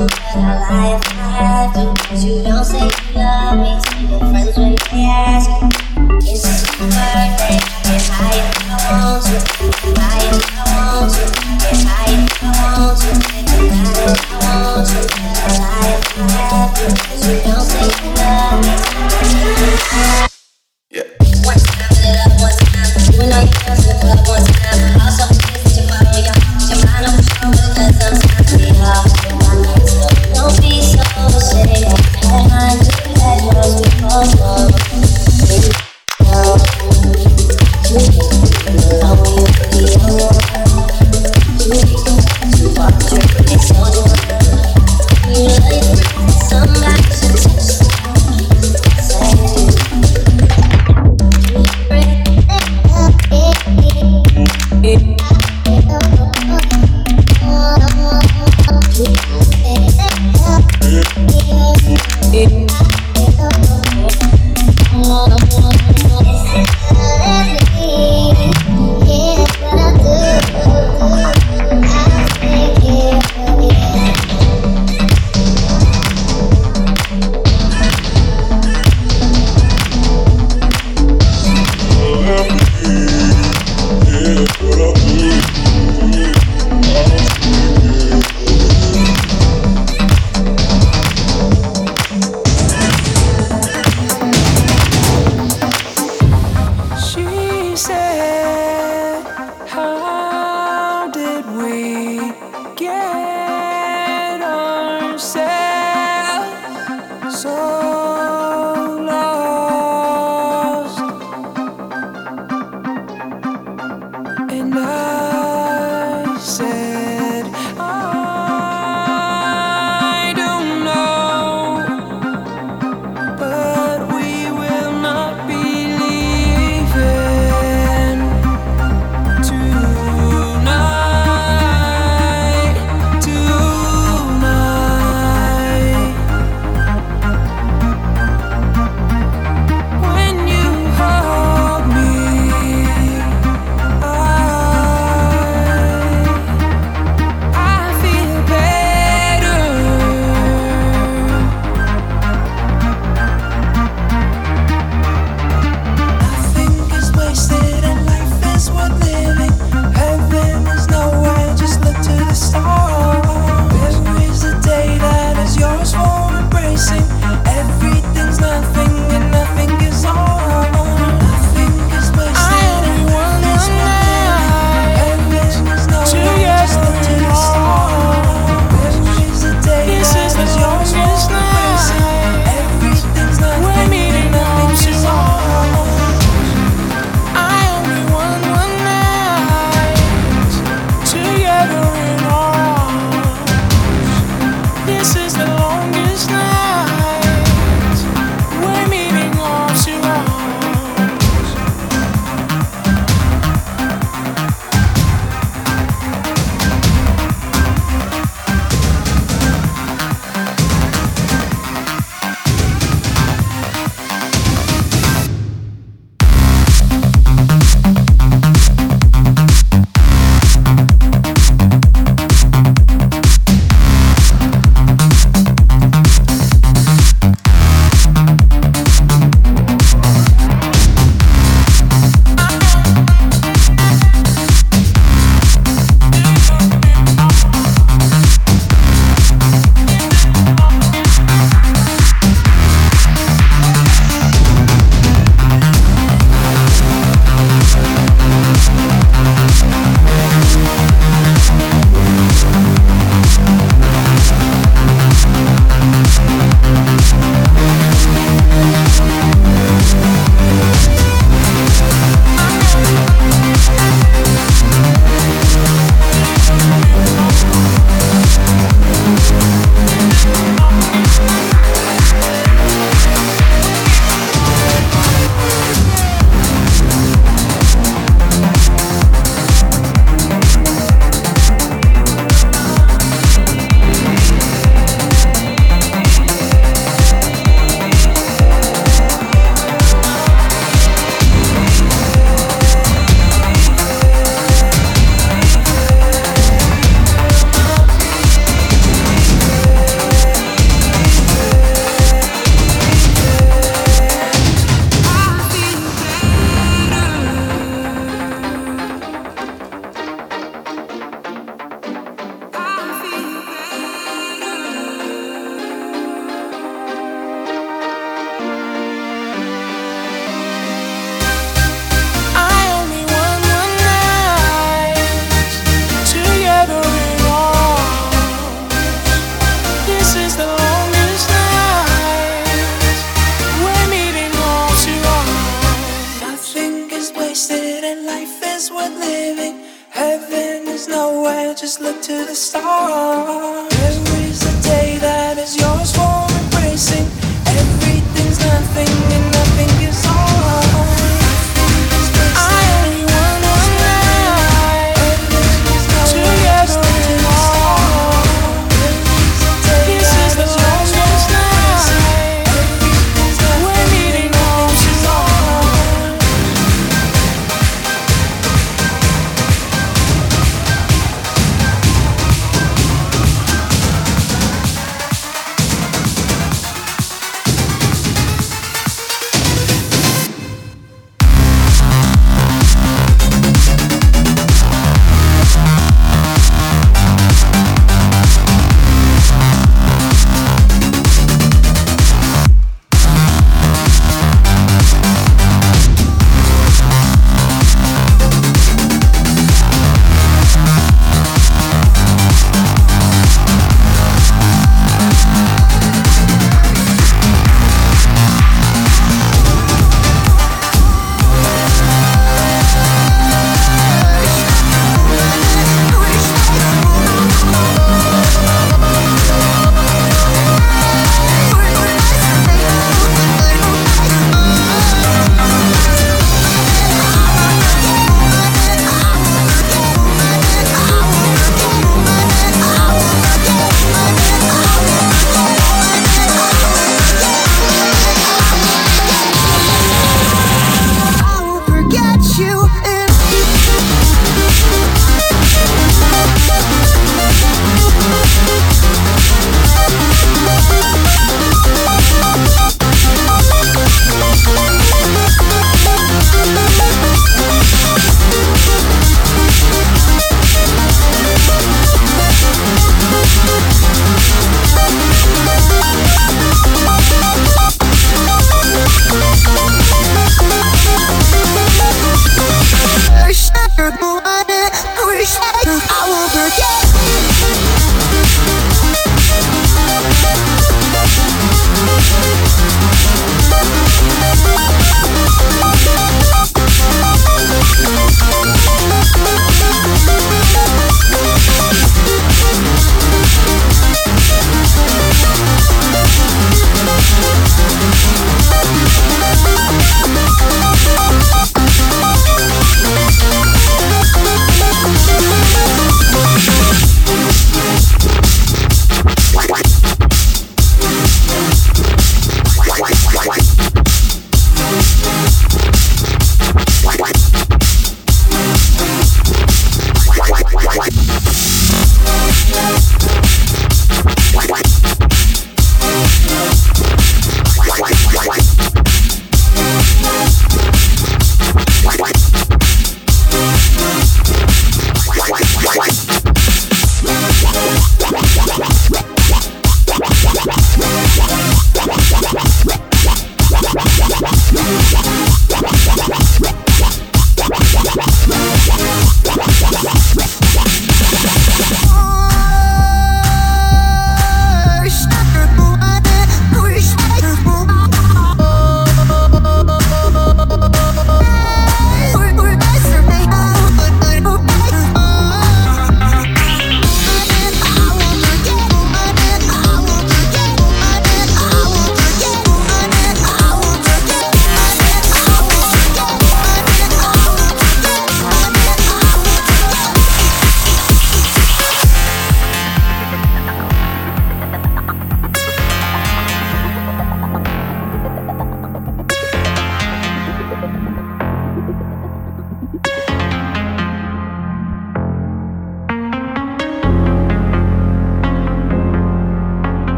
you I lie if I have to. You don't say you love me to your friends when they ask. It's too hard.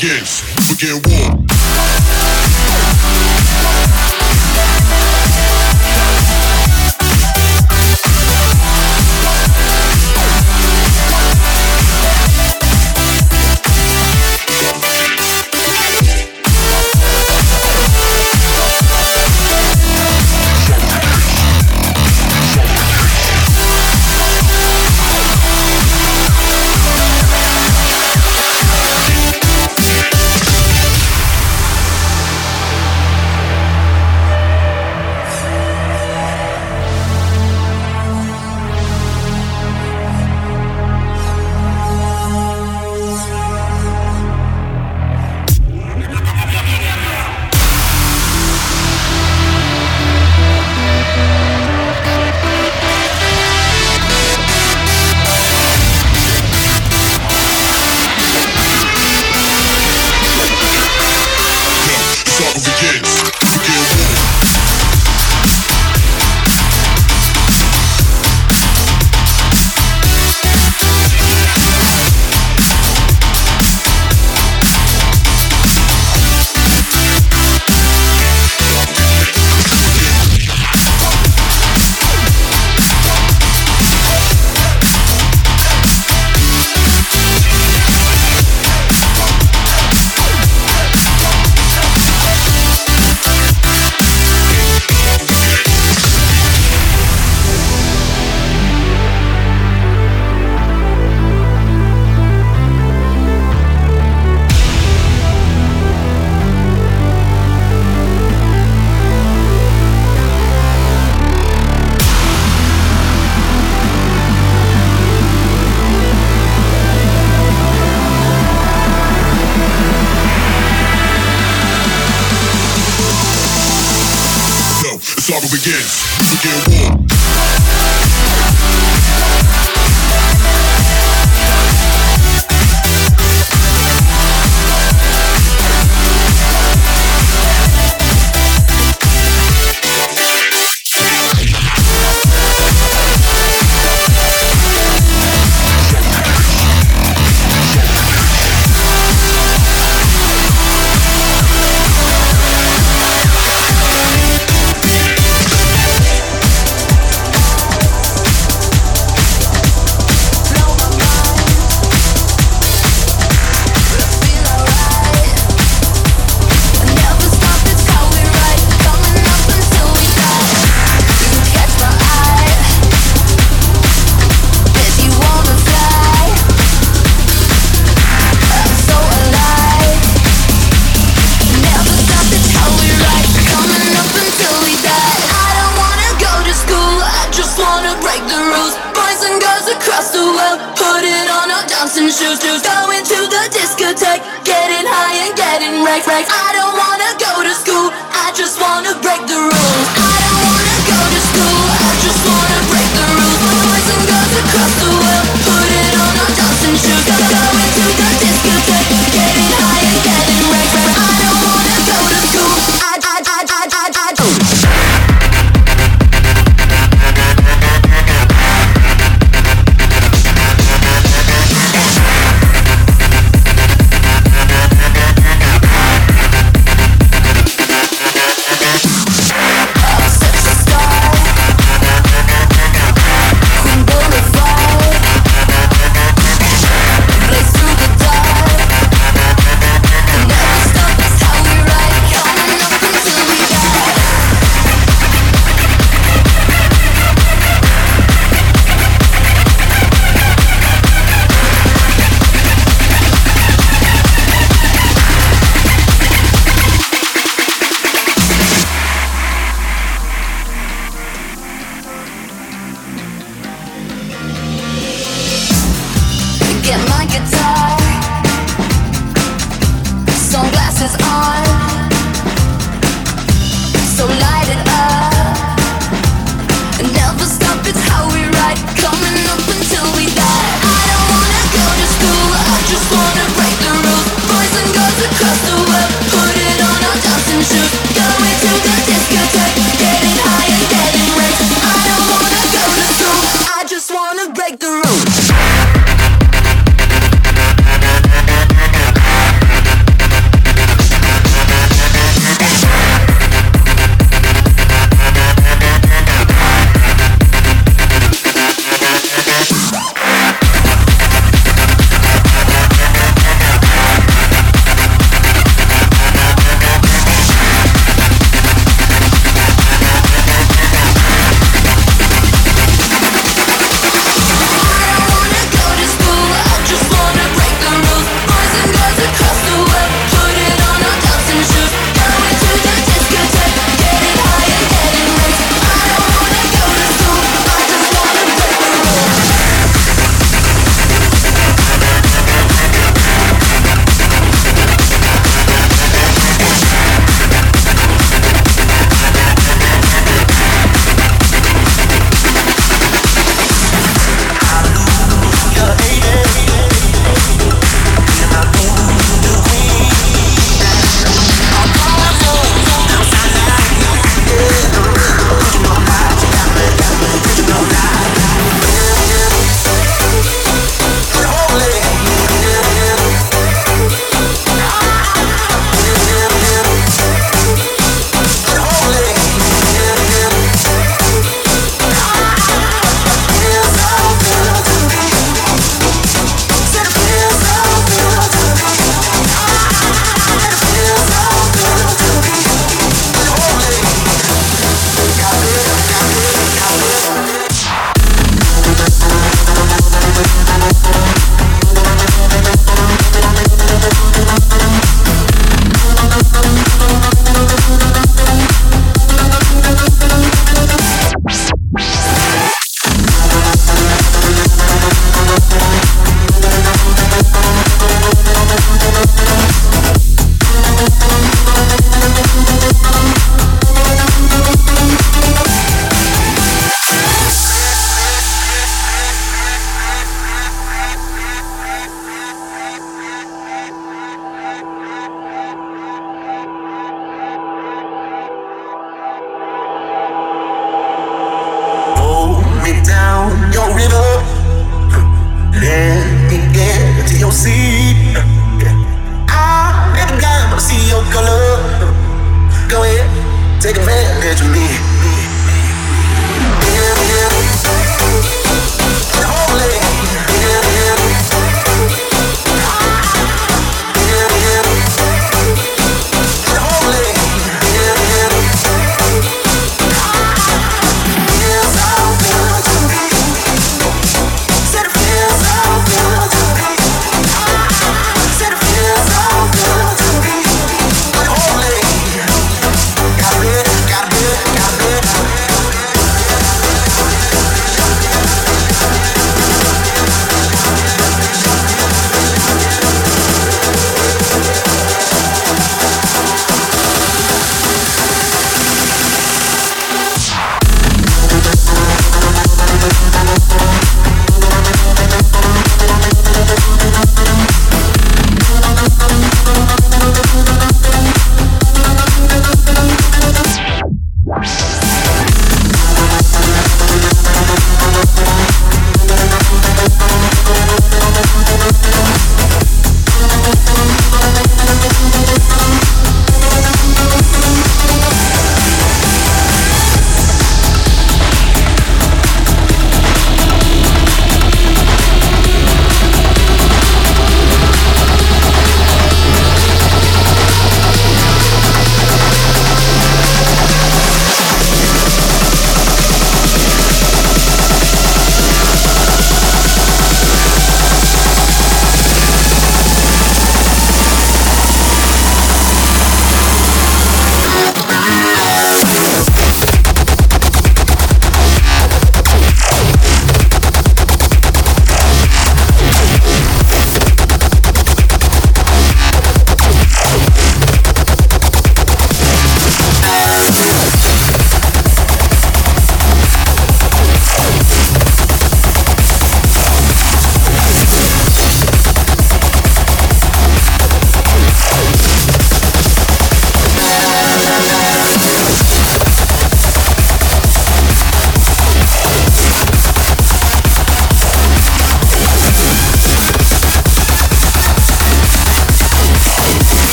Saga